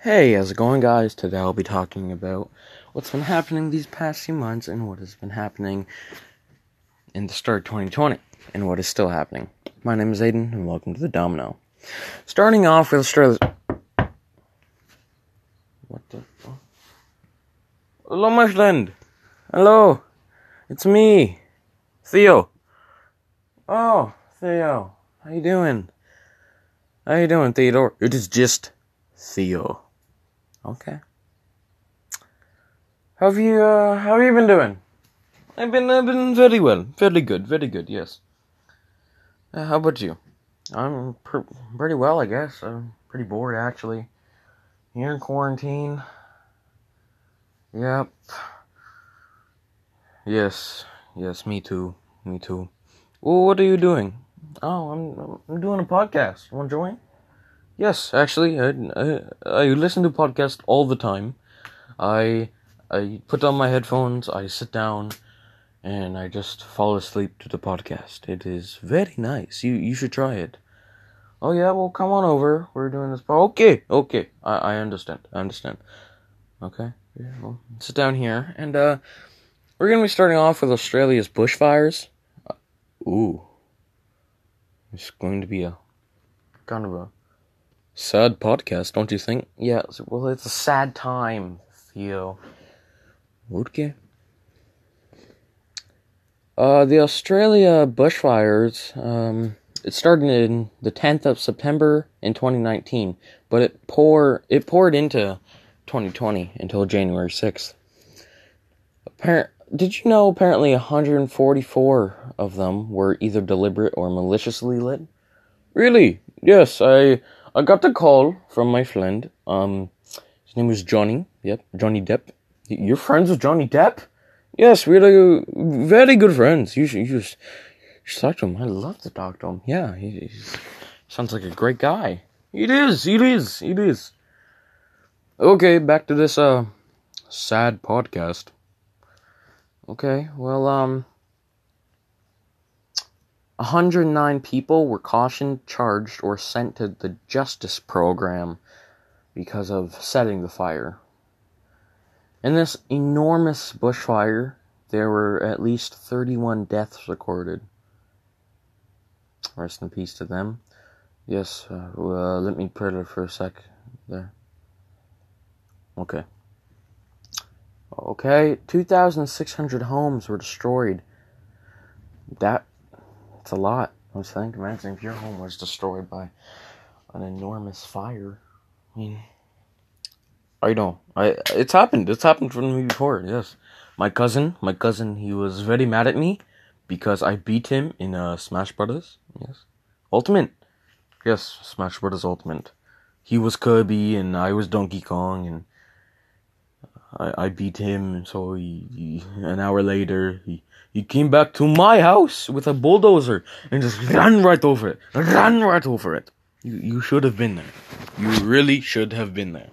Hey, how's it going, guys? Today I'll be talking about what's been happening these past few months and what has been happening in the start of 2020 and what is still happening. My name is Aiden, and welcome to the Domino. Starting off with Australia. What the? Hello, my friend. Hello. It's me, Theo. Oh, Theo. How you doing? How you doing, Theodore? It is just Theo. Okay. How have you uh how have you been doing? I've been I've been very well. Very good, very good, yes. Uh, how about you? I'm pr- pretty well, I guess. I'm pretty bored actually. Here in quarantine. Yep. Yes. Yes, me too. Me too. Well, what are you doing? Oh, I'm I'm doing a podcast. You want to join? Yes, actually, I, I, I listen to podcasts all the time. I I put on my headphones, I sit down, and I just fall asleep to the podcast. It is very nice. You you should try it. Oh yeah, well come on over. We're doing this. Okay, okay. I I understand. I understand. Okay. Yeah, well, sit down here, and uh, we're gonna be starting off with Australia's bushfires. Uh, ooh, it's going to be a kind of a Sad podcast, don't you think? Yeah, well, it's a sad time, Theo. Okay. Uh, the Australia bushfires, um, it started in the 10th of September in 2019, but it pour it poured into 2020 until January 6th. Appar- did you know apparently 144 of them were either deliberate or maliciously lit? Really? Yes, I I got a call from my friend. Um, his name was Johnny. Yep, Johnny Depp. You're friends with Johnny Depp? Yes, we're like very good friends. You should, you should talk to him. I love to talk to him. Yeah, he sounds like a great guy. It is. It is. It is. Okay, back to this uh sad podcast. Okay, well um 109 people were cautioned, charged, or sent to the justice program because of setting the fire. In this enormous bushfire, there were at least 31 deaths recorded. Rest in peace to them. Yes, uh, uh, let me put it for a sec there. Okay. Okay, 2,600 homes were destroyed. That it's a lot. I was thinking, imagine if your home was destroyed by an enormous fire. I mean, I know. I it's happened. It's happened for me before. Yes, my cousin, my cousin, he was very mad at me because I beat him in uh, Smash Brothers. Yes, Ultimate. Yes, Smash Brothers Ultimate. He was Kirby and I was Donkey Kong, and I, I beat him. So he, he, an hour later, he he came back to my house with a bulldozer and just ran right over it. Ran right over it. You, you should have been there. You really should have been there.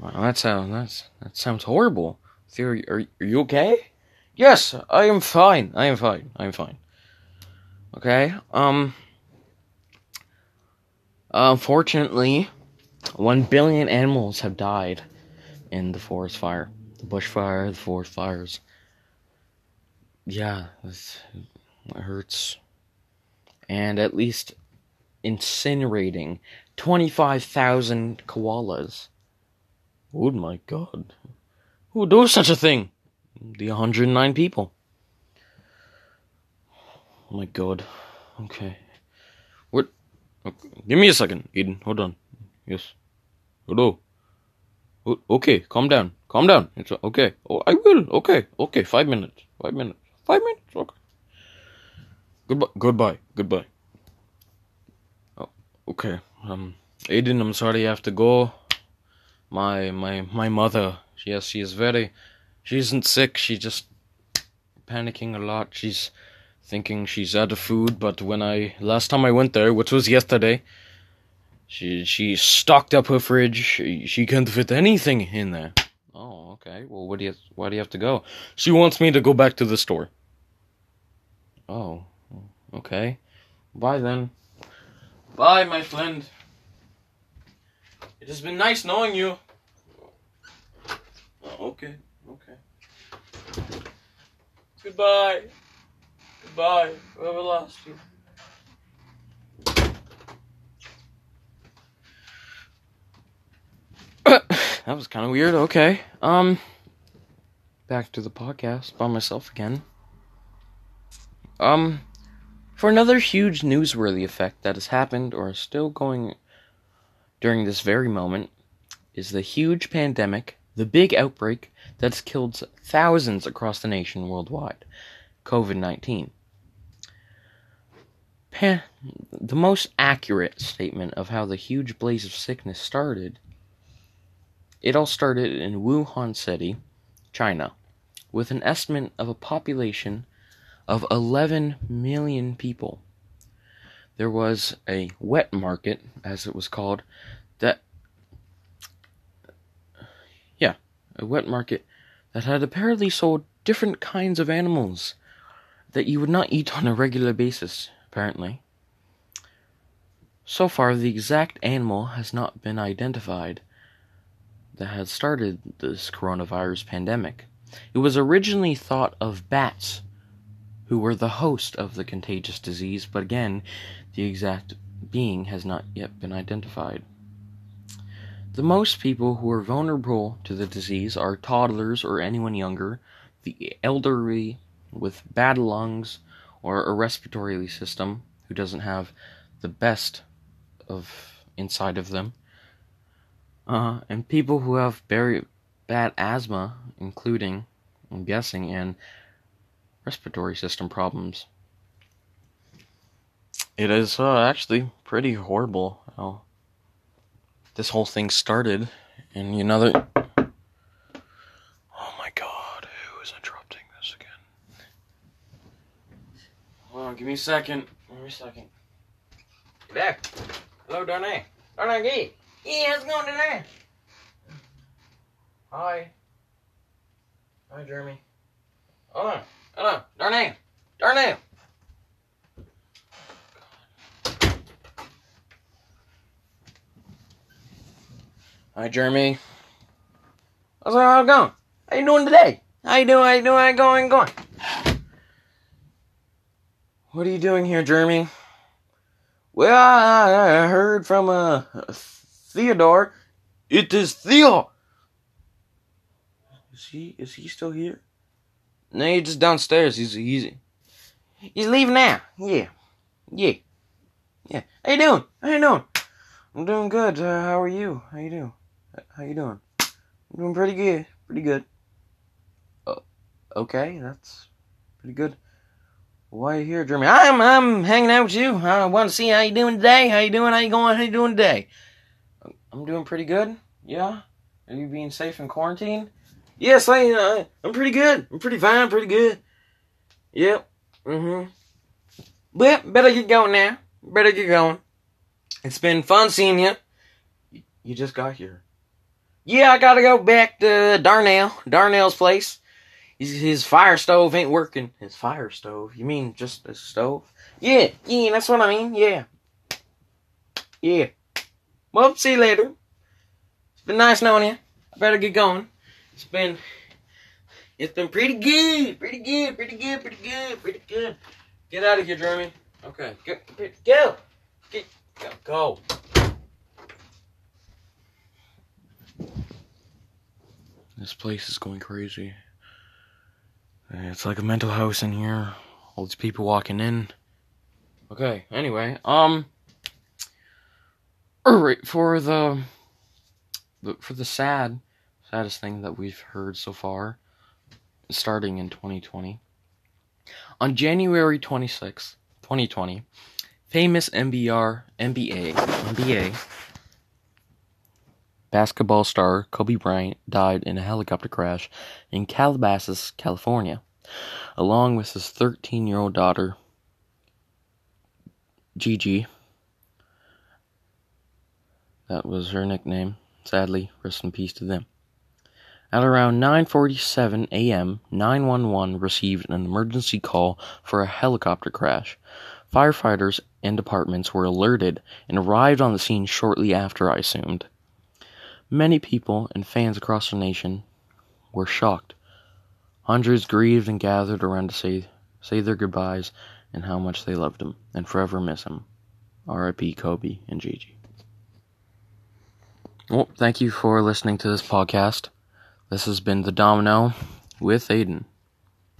Wow, that sounds that's that sounds horrible. Are, are, are you okay? Yes, I am fine. I am fine. I am fine. Okay. Um. Unfortunately, one billion animals have died in the forest fire, the bushfire, the forest fires yeah, it hurts. And at least incinerating 25,000 koalas. Oh my god. Who would do such a thing? The 109 people. Oh my god. Okay. What? Okay. Give me a second, Eden. Hold on. Yes. Hello. Okay, calm down. Calm down. It's okay. Oh, I will. Okay. Okay, five minutes. Five minutes. Five minutes? Okay. Goodbye. Goodbye. Goodbye. Oh, okay. Um, Aiden, I'm sorry I have to go. My my my mother. Yes, she is very. She isn't sick. She's just panicking a lot. She's thinking she's out of food. But when I last time I went there, which was yesterday, she she stocked up her fridge. She, she couldn't fit anything in there. Oh, okay. Well, what do you? Why do you have to go? She wants me to go back to the store. Oh, okay. Bye then. Bye, my friend. It has been nice knowing you. Oh, okay, okay. Goodbye. Goodbye. Whoever lost you. That was kind of weird. Okay. Um back to the podcast by myself again. Um for another huge newsworthy effect that has happened or is still going during this very moment is the huge pandemic, the big outbreak that's killed thousands across the nation worldwide COVID 19. the most accurate statement of how the huge blaze of sickness started it all started in Wuhan City, China, with an estimate of a population of 11 million people. There was a wet market, as it was called, that. Yeah, a wet market that had apparently sold different kinds of animals that you would not eat on a regular basis, apparently. So far, the exact animal has not been identified that had started this coronavirus pandemic. It was originally thought of bats who were the host of the contagious disease, but again, the exact being has not yet been identified. The most people who are vulnerable to the disease are toddlers or anyone younger, the elderly with bad lungs or a respiratory system who doesn't have the best of inside of them, uh, and people who have very bad asthma, including, I'm guessing, and respiratory system problems. It is uh, actually pretty horrible how this whole thing started. And you know that. Oh my god, who is interrupting this again? Hold on, give me a second. Give me a second. Get back. Hello, Darnay. Darnay, Gee. Yeah, how's it going today? Hi. Hi, Jeremy. Hold on. Hold on. Darnay. Darnay. Hi, Jeremy. How's it going? How you doing today? How you doing? How you doing? How you going? Going? What are you doing here, Jeremy? Well, I, I heard from a, a Theodore. It is Theo. Is he? Is he still here? No, he's just downstairs. He's he's he's leaving now. Yeah, yeah, yeah. How you doing? How you doing? I'm doing good. Uh, how are you? How you doing? How you doing? I'm doing pretty good. Pretty good. Oh, okay, that's pretty good. Why are you here, Jeremy? I'm I'm hanging out with you. I want to see how you doing today. How you doing? How you going? How you doing today? I'm doing pretty good. Yeah. Are you being safe in quarantine? Yes, I, uh, I'm pretty good. I'm pretty fine, pretty good. Yep. Mm-hmm. But better get going now. Better get going. It's been fun seeing you. You just got here. Yeah, I gotta go back to Darnell. Darnell's place. His, his fire stove ain't working. His fire stove? You mean just a stove? Yeah, yeah, that's what I mean. Yeah. Yeah. Well, see you later. It's been nice knowing you. I better get going. It's been it's been pretty good, pretty good, pretty good, pretty good, pretty good. Get out of here, Jeremy. Okay, go, go, get, go, go. This place is going crazy. It's like a mental house in here. All these people walking in. Okay, anyway, um, Alright, for the, the for the sad saddest thing that we've heard so far, starting in 2020. On January 26, 2020, famous NBR NBA NBA basketball star Kobe Bryant died in a helicopter crash in Calabasas, California, along with his 13-year-old daughter Gigi that was her nickname. Sadly, rest in peace to them. At around 9:47 a.m., 911 received an emergency call for a helicopter crash. Firefighters and departments were alerted and arrived on the scene shortly after, I assumed. Many people and fans across the nation were shocked. Hundreds grieved and gathered around to say say their goodbyes and how much they loved him and forever miss him. R.I.P. Kobe and Gigi. Well, thank you for listening to this podcast. This has been The Domino with Aiden.